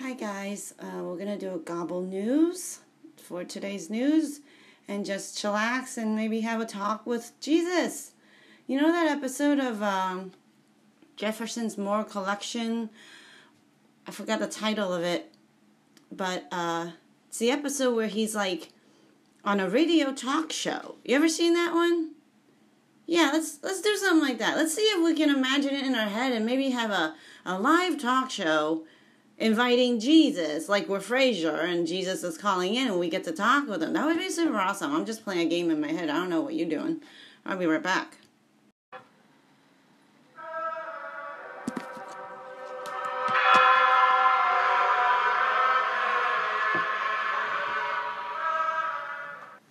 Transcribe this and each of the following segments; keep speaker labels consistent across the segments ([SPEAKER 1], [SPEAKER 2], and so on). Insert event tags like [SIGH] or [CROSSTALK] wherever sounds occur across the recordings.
[SPEAKER 1] Hi guys, uh, we're gonna do a gobble news for today's news and just chillax and maybe have a talk with Jesus. You know that episode of um, Jefferson's More Collection? I forgot the title of it, but uh, it's the episode where he's like on a radio talk show. You ever seen that one? Yeah, let's let's do something like that. Let's see if we can imagine it in our head and maybe have a, a live talk show inviting Jesus, like we're Frasier and Jesus is calling in and we get to talk with him. That would be super awesome. I'm just playing a game in my head. I don't know what you're doing. I'll be right back.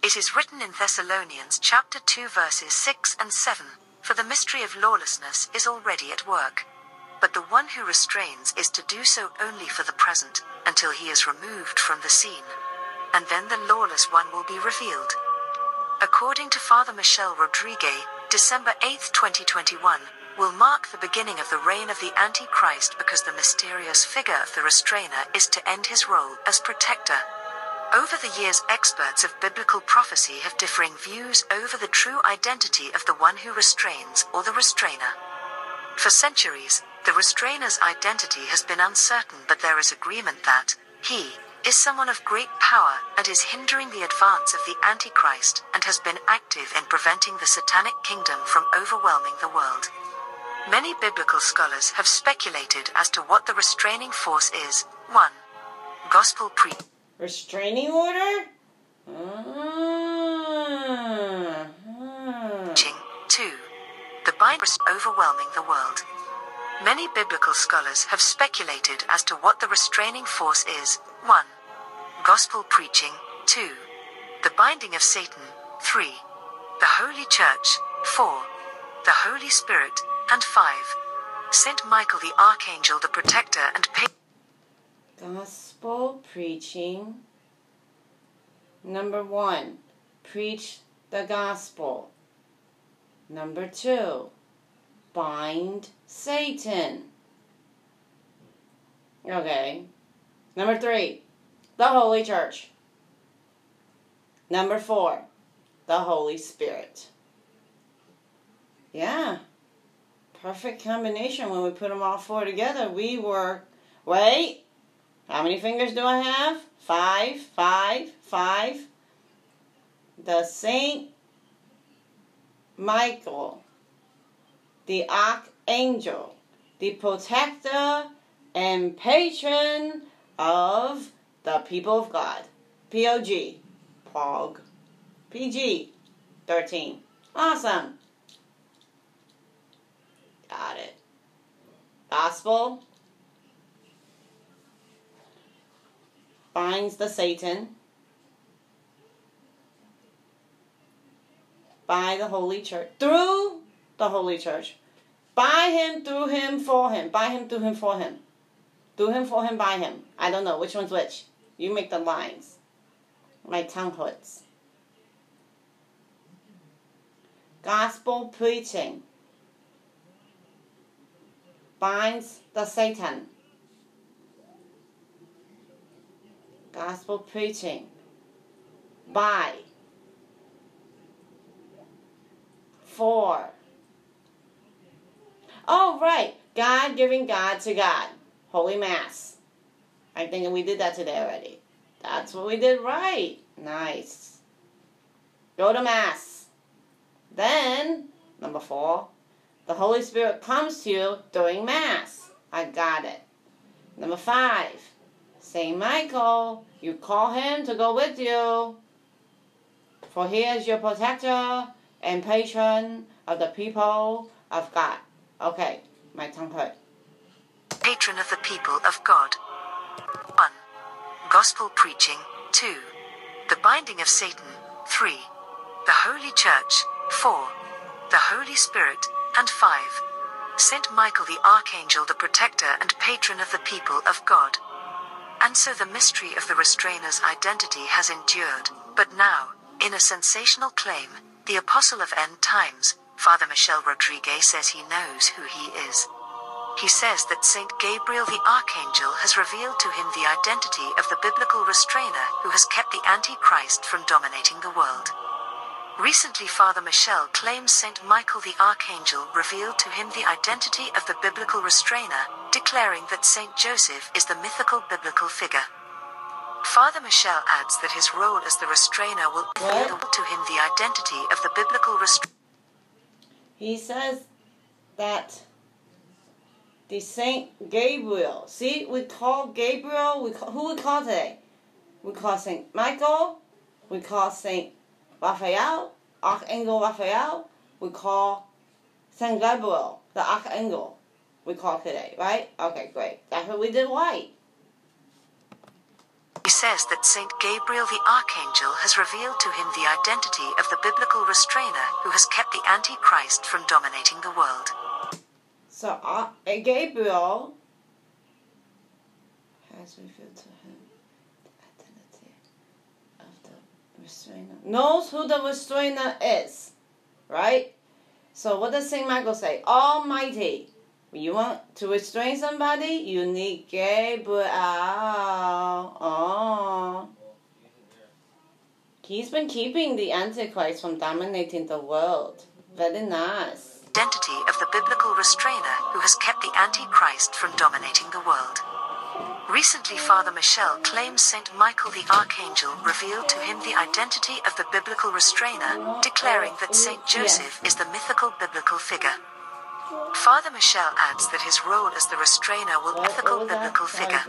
[SPEAKER 2] It is written in Thessalonians chapter 2 verses 6 and 7, For the mystery of lawlessness is already at work. But the one who restrains is to do so only for the present, until he is removed from the scene. And then the lawless one will be revealed. According to Father Michel Rodriguez, December 8, 2021, will mark the beginning of the reign of the Antichrist because the mysterious figure of the restrainer is to end his role as protector. Over the years, experts of biblical prophecy have differing views over the true identity of the one who restrains or the restrainer. For centuries, the restrainer's identity has been uncertain, but there is agreement that he is someone of great power and is hindering the advance of the Antichrist and has been active in preventing the satanic kingdom from overwhelming the world. Many biblical scholars have speculated as to what the restraining force is. 1. Gospel pre
[SPEAKER 1] Restraining order? Ah, ah.
[SPEAKER 2] Preaching. 2. The Bible is overwhelming the world. Many biblical scholars have speculated as to what the restraining force is. 1. Gospel preaching. 2. The binding of Satan. 3. The Holy Church. 4. The Holy Spirit. And 5. Saint Michael the Archangel, the protector and patron.
[SPEAKER 1] Gospel preaching. Number one, preach the gospel. Number two, bind Satan. Okay. Number three, the Holy Church. Number four, the Holy Spirit. Yeah. Perfect combination when we put them all four together. We were, wait, how many fingers do I have? Five, five, five. The Saint Michael, the Archangel, the protector and patron of the people of God. P-O-G. POG. PG. 13. Awesome. Got it. Gospel. binds the Satan by the Holy Church, through the Holy Church, by him, through him, for him, by him, through him, for him, through him, for him, by him. I don't know which one's which. You make the lines. My tongue hurts. Gospel preaching binds the Satan gospel preaching by for oh right. God giving god to god. Holy mass. I'm thinking we did that today already. That's what we did right. Nice. Go to mass. Then number four the holy spirit comes to you during mass. I got it. Number five Saint Michael, you call him to go with you. For he is your protector and patron of the people of God. Okay, my tongue hurt.
[SPEAKER 2] patron of the people of God. 1. Gospel preaching. 2. The binding of Satan. 3. The Holy Church. 4. The Holy Spirit. And 5. Saint Michael the Archangel, the protector and patron of the people of God. And so the mystery of the restrainer's identity has endured, but now, in a sensational claim, the apostle of end times, Father Michel Rodriguez says he knows who he is. He says that Saint Gabriel the Archangel has revealed to him the identity of the biblical restrainer who has kept the Antichrist from dominating the world. Recently, Father Michel claims Saint Michael the Archangel revealed to him the identity of the biblical restrainer, declaring that Saint Joseph is the mythical biblical figure. Father Michel adds that his role as the restrainer will reveal to him the identity of the biblical restrainer.
[SPEAKER 1] He says that the Saint Gabriel. See, we call Gabriel. We call, who we call today? We call Saint Michael. We call Saint Raphael, Archangel Raphael. We call Saint Gabriel, the Archangel. We call today, right? Okay, great. That's what we did right.
[SPEAKER 2] Says that Saint Gabriel the Archangel has revealed to him the identity of the biblical restrainer who has kept the Antichrist from dominating the world.
[SPEAKER 1] So uh, Gabriel has revealed to him the identity of the restrainer. Knows who the restrainer is, right? So what does Saint Michael say? Almighty. You want to restrain somebody, you need Gabriel. Oh. He's been keeping the Antichrist from dominating the world. Very nice.
[SPEAKER 2] Identity of the biblical restrainer who has kept the Antichrist from dominating the world. Recently, Father Michel claims Saint Michael the Archangel revealed to him the identity of the biblical restrainer, declaring that Saint Joseph is the mythical biblical figure. Father Michel adds that his role as the restrainer will
[SPEAKER 1] that?
[SPEAKER 2] biblical figure.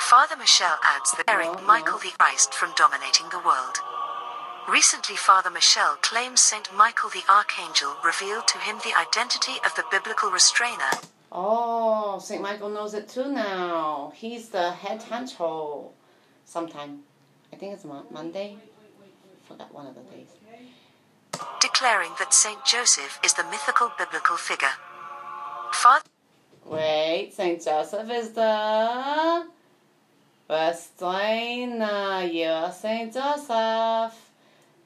[SPEAKER 2] Father Michel adds that Eric. Michael the Christ from dominating the world. Recently, Father Michel claims Saint Michael the Archangel revealed to him the identity of the biblical restrainer,
[SPEAKER 1] Oh, St. Michael knows it too now. He's the head honcho. Sometime. I think it's Monday. Forgot one of the days.
[SPEAKER 2] Declaring that Saint Joseph is the mythical biblical figure. Father
[SPEAKER 1] Wait, St. Joseph is the restrainer. You're St. Joseph.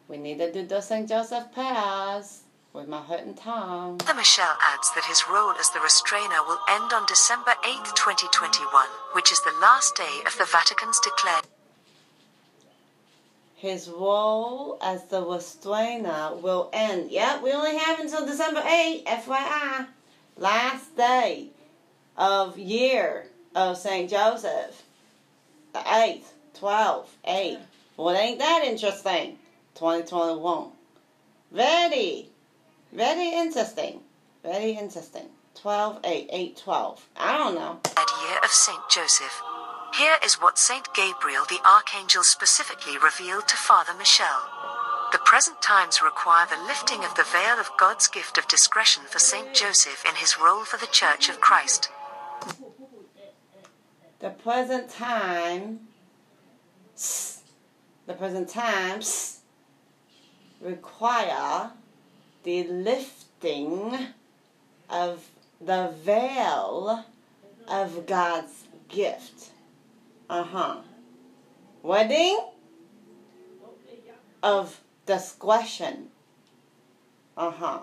[SPEAKER 1] We need to do the St. Joseph pass with my hurting tongue.
[SPEAKER 2] The Michel adds that his role as the restrainer will end on December 8, 2021, which is the last day of the Vatican's declared
[SPEAKER 1] His role as the restrainer will end. Yep, we only have until December 8, FYI. Last day of year of St. Joseph. The 8th, 12, 8. Well, ain't that interesting? 2021. Very, very interesting. Very interesting. 12, 8, 8, 12. I don't know.
[SPEAKER 2] year of Saint Joseph. Here is what Saint Gabriel the Archangel specifically revealed to Father Michel. The present times require the lifting of the veil of God's gift of discretion for Saint Joseph in his role for the Church of Christ.
[SPEAKER 1] the present time the present times require the lifting of the veil of God's gift. Uh-huh. Wedding of discretion. Uh-huh.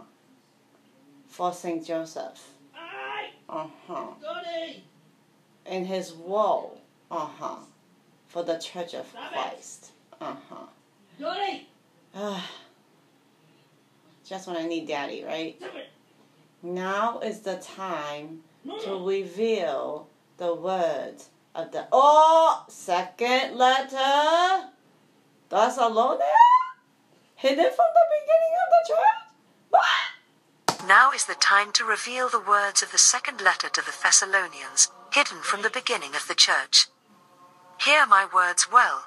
[SPEAKER 1] For Saint Joseph. Uh-huh in his role, uh huh, for the Church of Christ, uh huh. Uh, Just when I need daddy, right? Now is the time to reveal the words of the oh second letter. That's alone hidden from the beginning of the church. What?
[SPEAKER 2] Now is the time to reveal the words of the second letter to the Thessalonians, hidden from the beginning of the church. Hear my words well.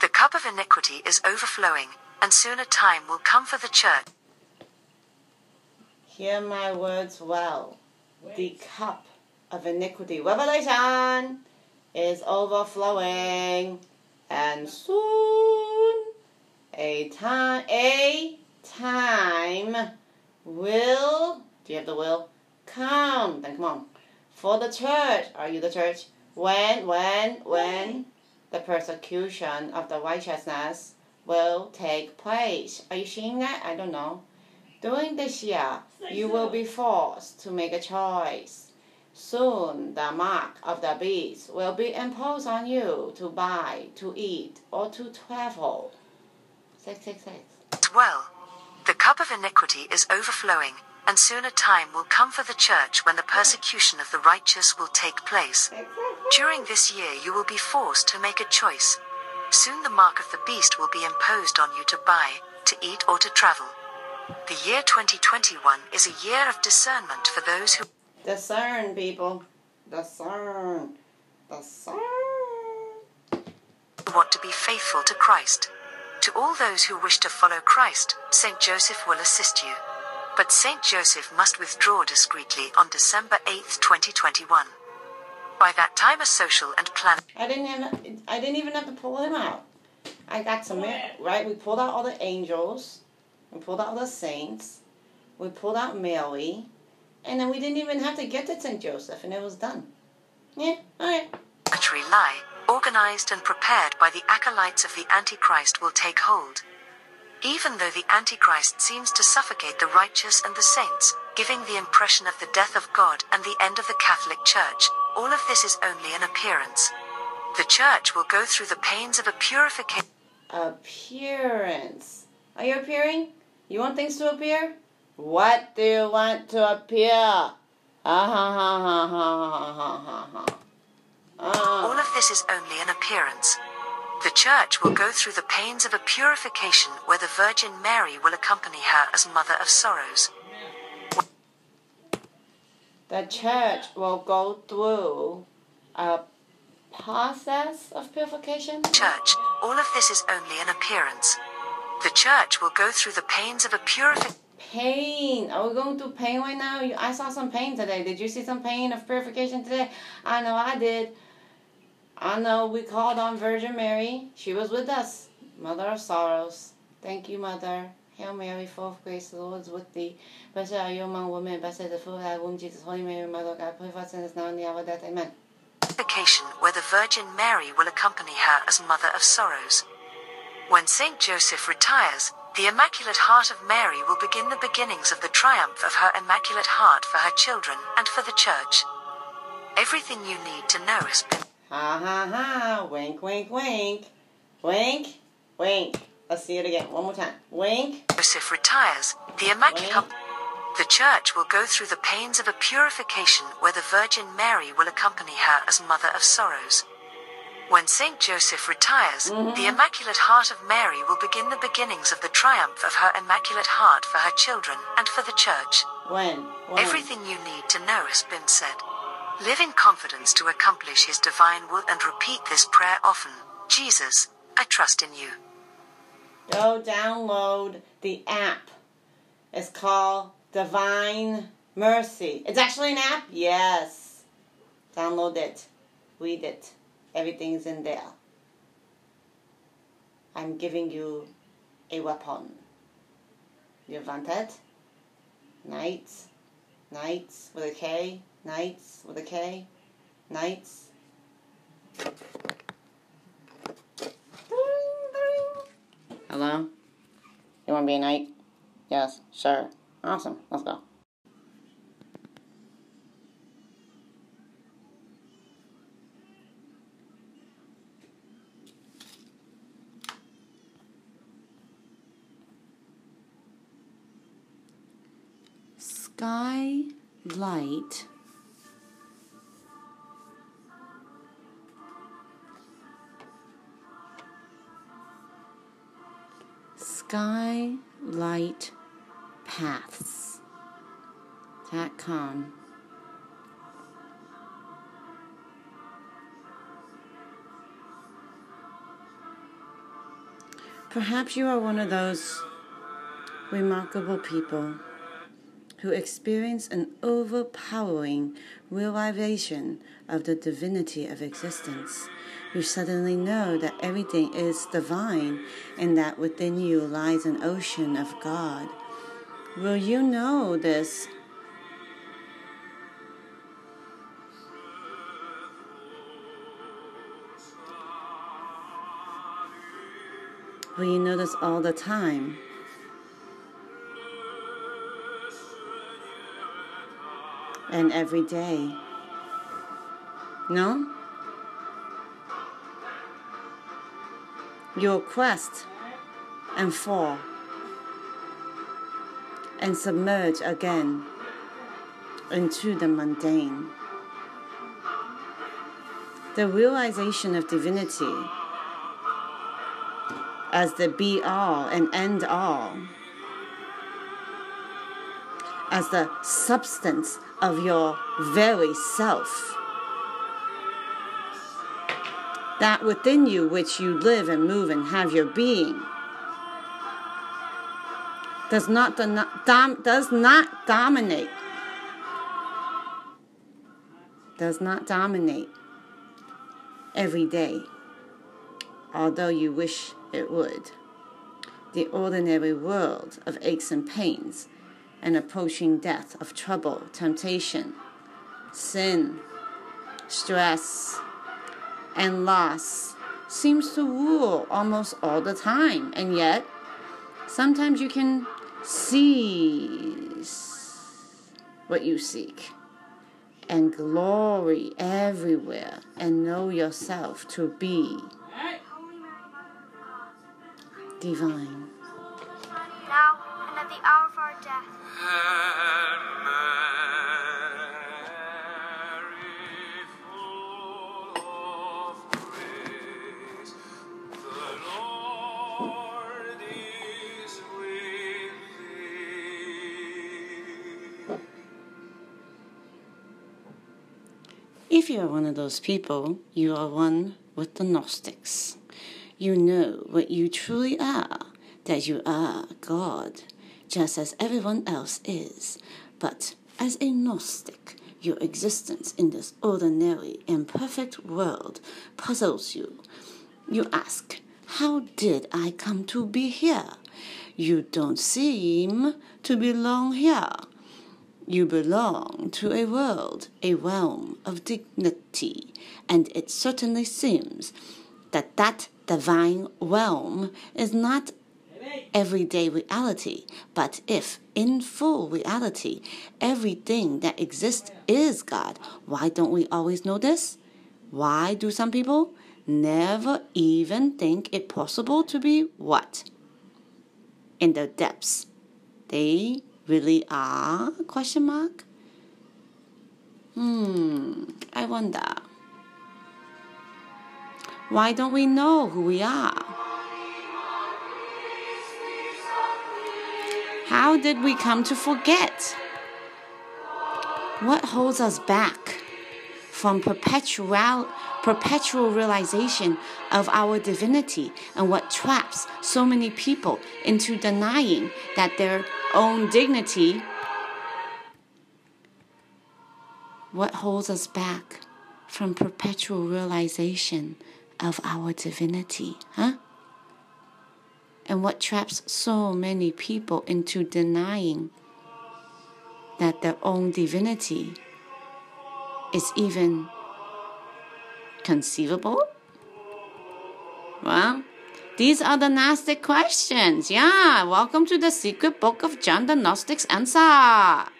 [SPEAKER 2] The cup of iniquity is overflowing, and soon a time will come for the church.
[SPEAKER 1] Hear my words well. The cup of iniquity, revelation, is overflowing, and soon a time, a time will. Do you have the will? Come, then come on. For the church, are you the church? When, when, when the persecution of the righteousness will take place. Are you seeing that? I don't know. During this year, you will be forced to make a choice Soon the mark of the beast will be imposed on you to buy, to eat, or to travel. 666.
[SPEAKER 2] Well, the cup of iniquity is overflowing, and soon a time will come for the church when the persecution of the righteous will take place. During this year, you will be forced to make a choice. Soon the mark of the beast will be imposed on you to buy, to eat, or to travel. The year 2021 is a year of discernment for those who
[SPEAKER 1] Discern, people. Discern. Discern.
[SPEAKER 2] want to be faithful to Christ. To all those who wish to follow Christ, St. Joseph will assist you. But St. Joseph must withdraw discreetly on December 8th, 2021. By that time, a social and plan.
[SPEAKER 1] I didn't have, I didn't even have to pull him out. I got some right. We pulled out all the angels. We pulled out all the saints. We pulled out Mary, and then we didn't even have to get to Saint Joseph, and it was done. Yeah. All right.
[SPEAKER 2] arbitrary lie, organized and prepared by the acolytes of the Antichrist, will take hold. Even though the Antichrist seems to suffocate the righteous and the saints, giving the impression of the death of God and the end of the Catholic Church, all of this is only an appearance. The Church will go through the pains of a purification.
[SPEAKER 1] Appearance. Are you appearing? You want things to appear? What do you want to appear?
[SPEAKER 2] All of this is only an appearance. The church will go through the pains of a purification where the Virgin Mary will accompany her as Mother of Sorrows.
[SPEAKER 1] The church will go through a process of purification?
[SPEAKER 2] Church, all of this is only an appearance. The church will go through the pains of a purification.
[SPEAKER 1] Pain. Are we going through pain right now? I saw some pain today. Did you see some pain of purification today? I know I did. I know we called on Virgin Mary. She was with us. Mother of Sorrows. Thank you, Mother. Hail Mary, full of grace, the Lord is with thee. Blessed are you among women, blessed is the fruit of thy womb, Jesus. Holy Mary, Mother of God, pray for us sinners now and the hour of death. Amen.
[SPEAKER 2] Purification where the Virgin Mary will accompany her as Mother of Sorrows. When Saint Joseph retires, the Immaculate Heart of Mary will begin the beginnings of the triumph of her Immaculate Heart for her children and for the Church. Everything you need to know has been.
[SPEAKER 1] Ha ha ha. Wink, wink, wink. Wink, wink. Let's see it again. One more time. Wink.
[SPEAKER 2] Joseph retires, the Immaculate
[SPEAKER 1] Wink.
[SPEAKER 2] the Church will go through the pains of a purification where the Virgin Mary will accompany her as Mother of Sorrows. When Saint Joseph retires, mm-hmm. the Immaculate Heart of Mary will begin the beginnings of the triumph of her Immaculate Heart for her children and for the Church.
[SPEAKER 1] When? when?
[SPEAKER 2] Everything you need to know has been said. Live in confidence to accomplish His divine will and repeat this prayer often. Jesus, I trust in you.
[SPEAKER 1] Go download the app. It's called Divine Mercy. It's actually an app? Yes. Download it. Read it. Everything's in there. I'm giving you a weapon. You want it? Knights. Knights with a K. Knights with a K. Knights. Hello? You want to be a knight? Yes, sure. Awesome. Let's go. Skylight. Skylight Paths. Dot com. Perhaps you are one of those remarkable people who experience an overpowering realization of the divinity of existence. You suddenly know that everything is divine and that within you lies an ocean of God. Will you know this? Will you know this all the time? And every day. No? Your quest and fall and submerge again into the mundane. The realization of divinity as the be all and end all, as the substance of your very self. That within you which you live and move and have your being does not, dom- does not dominate. Does not dominate every day, although you wish it would. The ordinary world of aches and pains and approaching death, of trouble, temptation, sin, stress, and loss seems to rule almost all the time. And yet, sometimes you can seize what you seek and glory everywhere and know yourself to be divine. If you are one of those people, you are one with the Gnostics. You know what you truly are, that you are God, just as everyone else is. But as a Gnostic, your existence in this ordinary, imperfect world puzzles you. You ask, How did I come to be here? You don't seem to belong here. You belong to a world, a realm of dignity, and it certainly seems that that divine realm is not everyday reality, but if in full reality everything that exists is God, why don't we always know this? Why do some people never even think it possible to be what? In the depths. They really are? Question mark. Hmm, I wonder. Why don't we know who we are? How did we come to forget? What holds us back from perpetual, perpetual realization of our divinity and what traps so many people into denying that their own dignity? What holds us back from perpetual realization of our divinity, huh? And what traps so many people into denying that their own divinity is even conceivable? Well, these are the Gnostic questions. Yeah, welcome to the secret book of John the Gnostic's answer.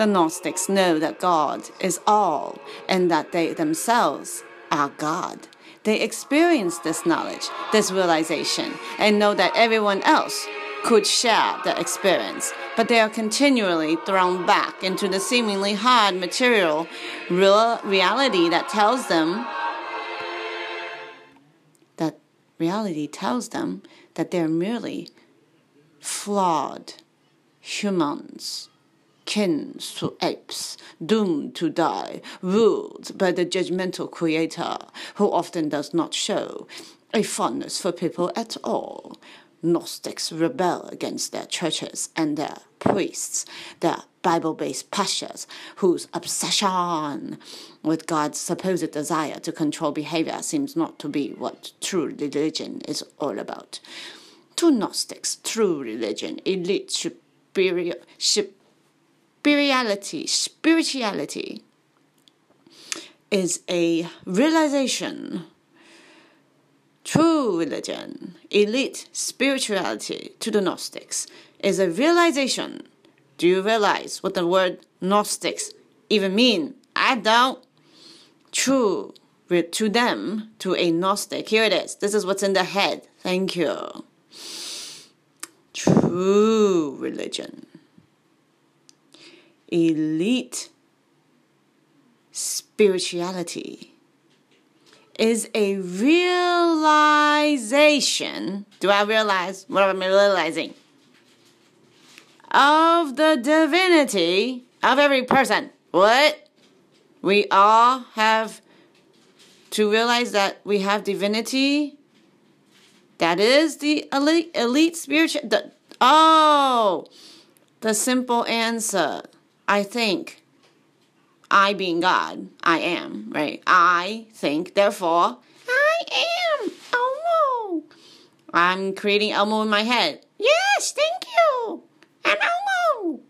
[SPEAKER 1] The Gnostics know that God is all and that they themselves are God. They experience this knowledge, this realization, and know that everyone else could share the experience, but they are continually thrown back into the seemingly hard material real reality that tells them that reality tells them that they're merely flawed humans kin to apes, doomed to die, ruled by the judgmental creator, who often does not show a fondness for people at all. Gnostics rebel against their churches and their priests, their Bible based pastors, whose obsession with God's supposed desire to control behavior seems not to be what true religion is all about. To Gnostics, true religion, elite superior, spirituality, spirituality is a realization True religion, elite spirituality to the Gnostics is a realization. Do you realize what the word Gnostics even mean? I don't. True to them, to a Gnostic. Here it is. This is what's in the head. Thank you. True religion. Elite spirituality is a realization. Do I realize what am I realizing? Of the divinity of every person. What? We all have to realize that we have divinity. That is the elite, elite spiritual. The, oh, the simple answer. I think. I being God, I am, right? I think, therefore, I am Elmo. I'm creating Elmo in my head. Yes, thank you. I'm Elmo.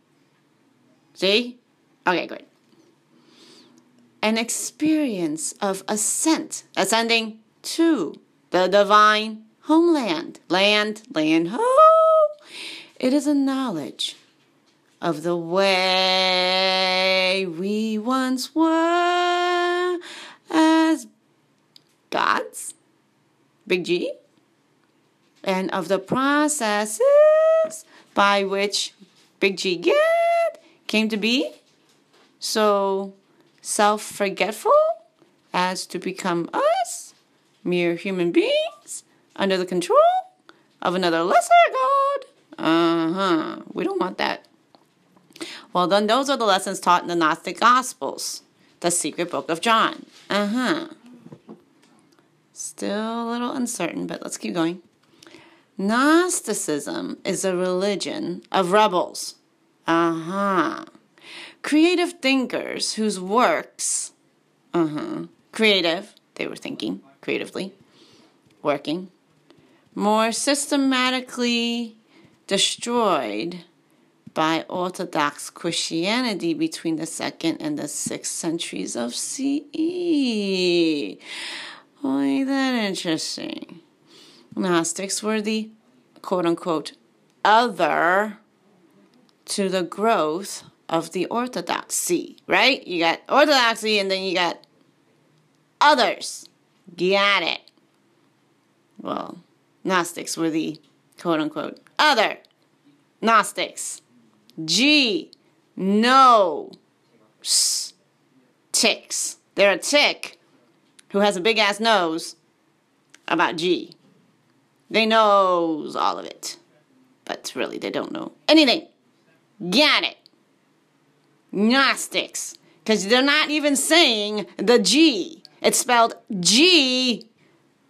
[SPEAKER 1] See? Okay, great. An experience of ascent, ascending to the divine homeland, land, land, home. It is a knowledge of the way we once were as gods, big G, and of the processes by which big G get came to be so self forgetful as to become us, mere human beings, under the control of another lesser God. Uh huh. We don't want that. Well, then those are the lessons taught in the Gnostic Gospels, the secret book of John. Uh huh. Still a little uncertain, but let's keep going. Gnosticism is a religion of rebels. Uh huh. Creative thinkers whose works, uh huh, creative, they were thinking creatively, working, more systematically destroyed by Orthodox Christianity between the second and the sixth centuries of CE. Oh, ain't that interesting? Gnostics were the quote unquote other to the growth of the orthodoxy, right? You got orthodoxy and then you got others. Got it. Well, Gnostics were the quote unquote other Gnostics. G, no, S, ticks. They're a tick who has a big ass nose about G. They knows all of it, but really they don't know anything. Got it. Gnostics, because they're not even saying the G. It's spelled G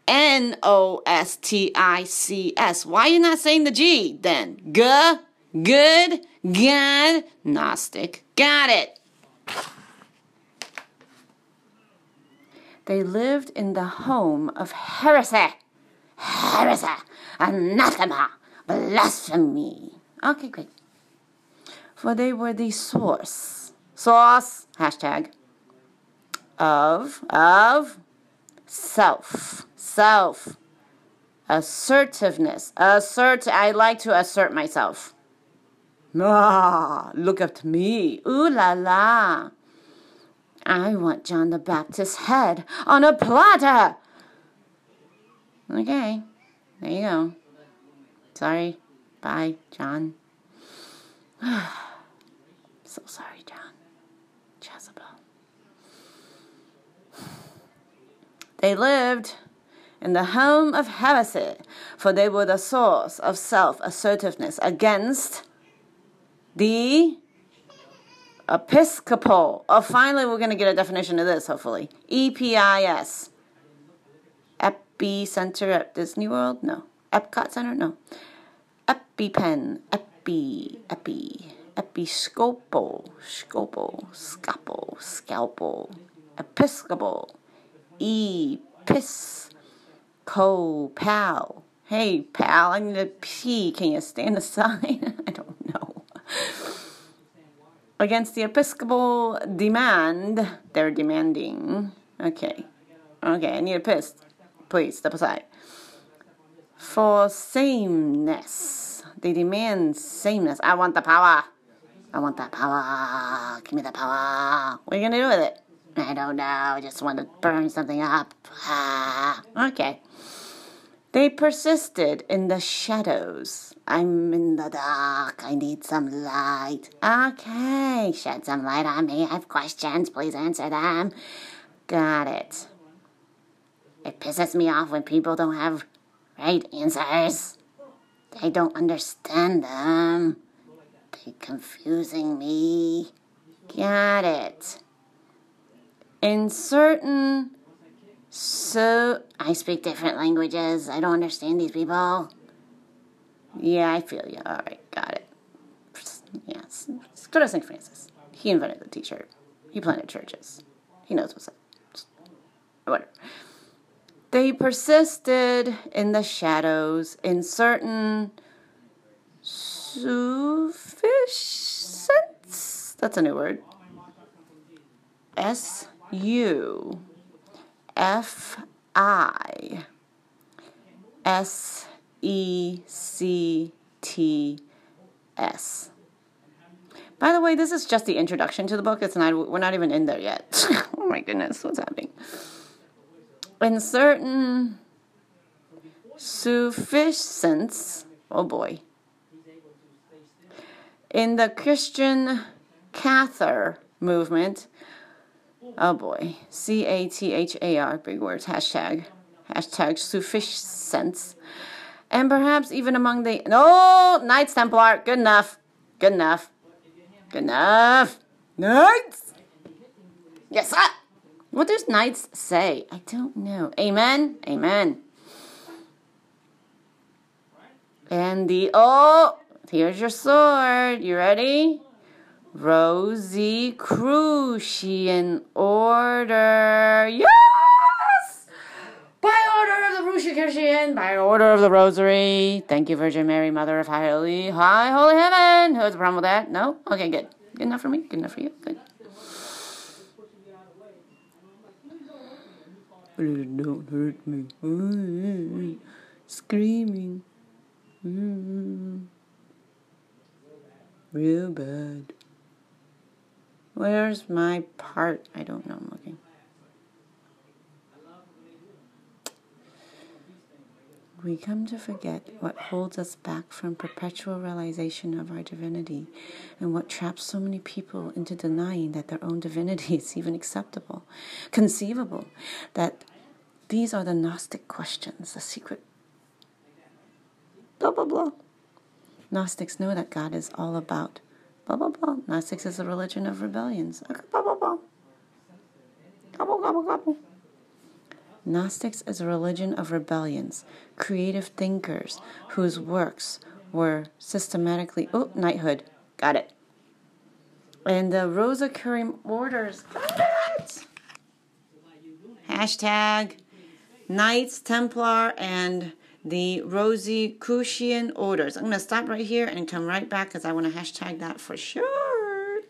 [SPEAKER 1] N O S T I C S. Why are you not saying the G then? G, good, God, Gnostic. Got it. They lived in the home of heresy. Heresy, anathema, blasphemy. Okay, great. For they were the source, source, hashtag, of, of, self, self, assertiveness, assert, I like to assert myself. Ah, look at me. Ooh la la. I want John the Baptist's head on a platter. Okay, there you go. Sorry. Bye, John. [SIGHS] so sorry, John. Jezebel. They lived in the home of heresy, for they were the source of self assertiveness against the Episcopal. Oh, finally, we're going to get a definition of this, hopefully. EPIS. Epi Center at Disney World? No. Epcot Center? No. EpiPen. Epi. Epi. Episcopal. Scopal. Scalpel. Scalpel. Episcopal. Epis. Co. Pal. Hey, pal, I need a pee. Can you stand aside? [LAUGHS] I don't. Against the Episcopal demand, they're demanding. Okay. Okay, I need a piss. Please, step aside. for sameness. They demand sameness. I want the power. I want that power. Give me the power. What are you going to do with it? I don't know. I just want to burn something up. Ah, okay. They persisted in the shadows. I'm in the dark. I need some light. Okay, shed some light on me. I have questions. Please answer them. Got it. It pisses me off when people don't have right answers. They don't understand them. They're confusing me. Got it. In certain so I speak different languages. I don't understand these people. Yeah, I feel you. All right, got it. Yes, go to St. Francis. He invented the T-shirt. He planted churches. He knows what's up. Whatever. They persisted in the shadows in certain sufficiency. That's a new word. S U F I S E C T S. By the way, this is just the introduction to the book. It's not we're not even in there yet. [LAUGHS] oh my goodness, what's happening? In certain sufficiency, oh boy. In the Christian Cathar movement, Oh boy. C A T H A R, big words, hashtag. Hashtag sufficient. And perhaps even among the. No! Knights Templar, good enough. Good enough. Good enough. Knights! Yes, sir! What does knights say? I don't know. Amen? Amen. And the. Oh! Here's your sword. You ready? Rosicrucian order. Yes! By order of the Rosicrucian, by order of the Rosary. Thank you, Virgin Mary, Mother of Holy, High Holy Heaven. Who has a problem with that? No? Okay, good. Good enough for me? Good enough for you? Good. Don't hurt me. Screaming. Mm-hmm. Real bad. Where's my part? I don't know. I'm looking. We come to forget what holds us back from perpetual realization of our divinity and what traps so many people into denying that their own divinity [LAUGHS] is even acceptable, conceivable, that these are the Gnostic questions, the secret. Blah, blah, blah. Gnostics know that God is all about Blah, blah, blah. Gnostics is a religion of rebellions. Blah, blah, blah. Gobble, gobble, gobble. Gnostics is a religion of rebellions, creative thinkers whose works were systematically. Oh, knighthood. Got it. And the Rosicrucian orders. Got it! Hashtag Knights Templar and the Rosicrucian orders. I'm going to stop right here and come right back because I want to hashtag that for sure.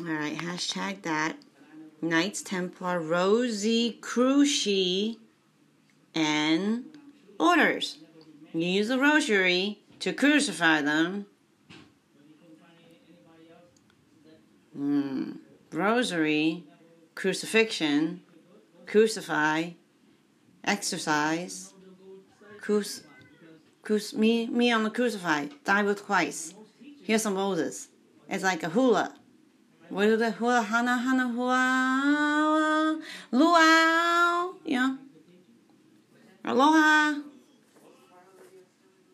[SPEAKER 1] All right, hashtag that. Knights Templar Rosicrucian orders. You use the rosary to crucify them. Mm. Rosary, crucifixion, crucify, exercise, cruci- cruci- me, me on the crucified, die with Christ. Here's some roses. It's like a hula. What is the hula, hana, hana, hula, luau, Yeah. Aloha.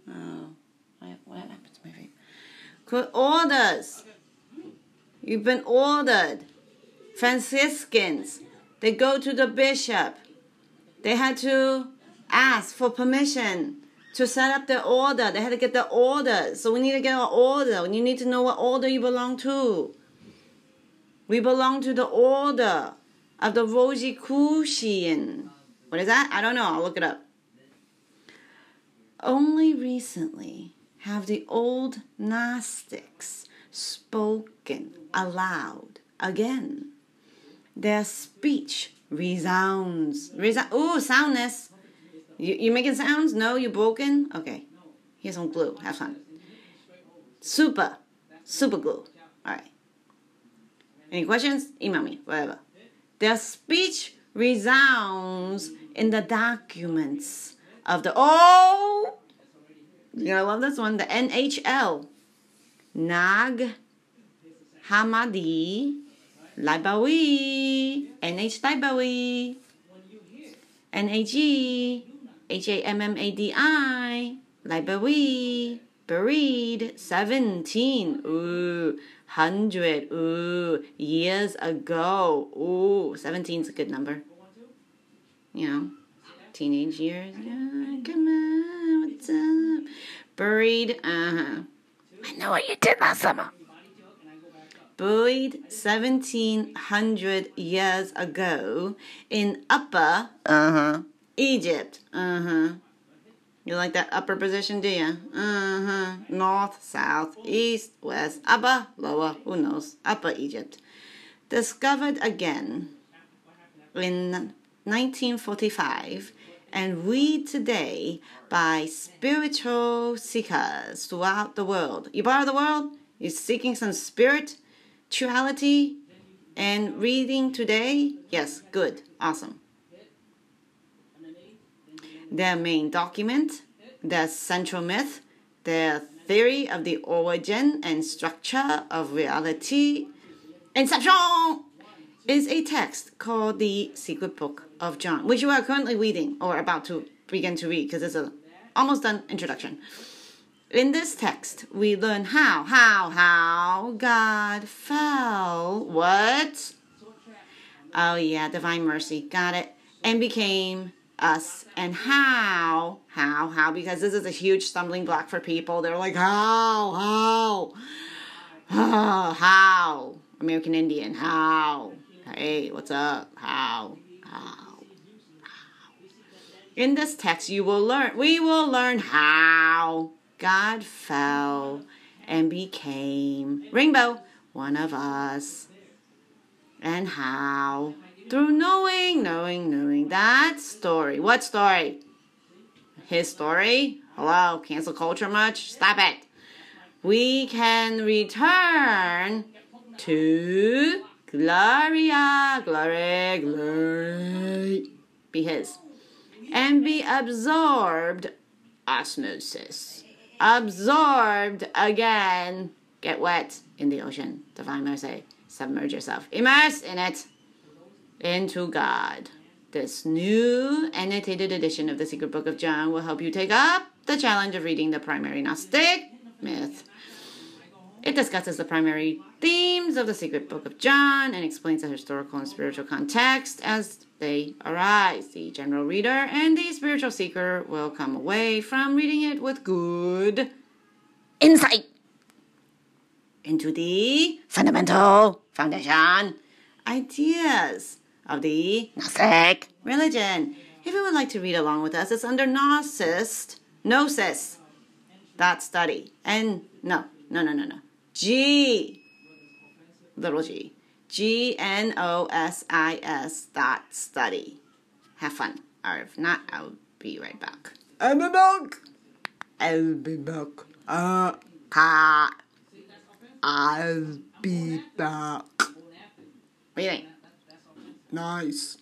[SPEAKER 1] Oh, what happened to my feet? Good orders. You've been ordered. Franciscans, they go to the bishop. They had to ask for permission to set up the order. They had to get the order. So we need to get our order. You need to know what order you belong to. We belong to the order of the Rosicrucian. What is that? I don't know. I'll look it up. Only recently have the old Gnostics spoken aloud again. Their speech resounds. Resound. Ooh, soundness. You, you making sounds? No, you broken? Okay. Here's some glue. Have fun. Super. Super glue. Alright. Any questions? Email me. Whatever. Their speech resounds in the documents of the oh you're gonna love this one the NHL Nag Hammadi Libawi NH Libawi NAG H A M M A D I Libawi buried 17 ooh 100 ooh years ago ooh 17 is a good number. You know teenage years yeah, come on what's up? Buried uh-huh. I know what you did last summer buried 1700 years ago in upper uh-huh egypt uh-huh you like that upper position, do you? Uh-huh. North, south, east, west, upper, lower, who knows? Upper Egypt. Discovered again in 1945 and read today by spiritual seekers throughout the world. You part of the world? You're seeking some spirituality and reading today? Yes, good, awesome their main document, their central myth, their theory of the origin and structure of reality. Inception is a text called the Secret Book of John, which we are currently reading or about to begin to read because it's a almost done introduction. In this text, we learn how, how, how Oh, god fell. What? Oh, yeah, divine mercy. Got it. And became us. And how? How? How? Because this is a huge stumbling block for people. They're like how? How? Oh, how? American indian. How? Hey what's up? How? How? In this text you will learn we will learn how god fell and became rainbow one of us and how through knowing, knowing, knowing that story. What story? His story? Hello, cancel culture much? Stop it. We can return to Gloria, glory, glory, be his, and be absorbed, osmosis, absorbed again, get wet in the ocean, divine mercy, submerge yourself, immerse in it into God. This new annotated edition of the Secret Book of John will help you take up the challenge of reading the primary Gnostic myth. It discusses the primary themes of the Secret Book of John and explains the historical and spiritual context as they arise. The general reader and the spiritual seeker will come away from reading it with good insight into the fundamental foundation ideas of the Gnostic religion. If you would like to read along with us, it's under Gnosis, Gnosis, that study. And no, no, no, no, no. G, little g. G N O S I S dot study. Have fun. Or if not, I'll be right back. I'll be back. I'll be back. Uh. I'll be back. What do you think?
[SPEAKER 3] Nice.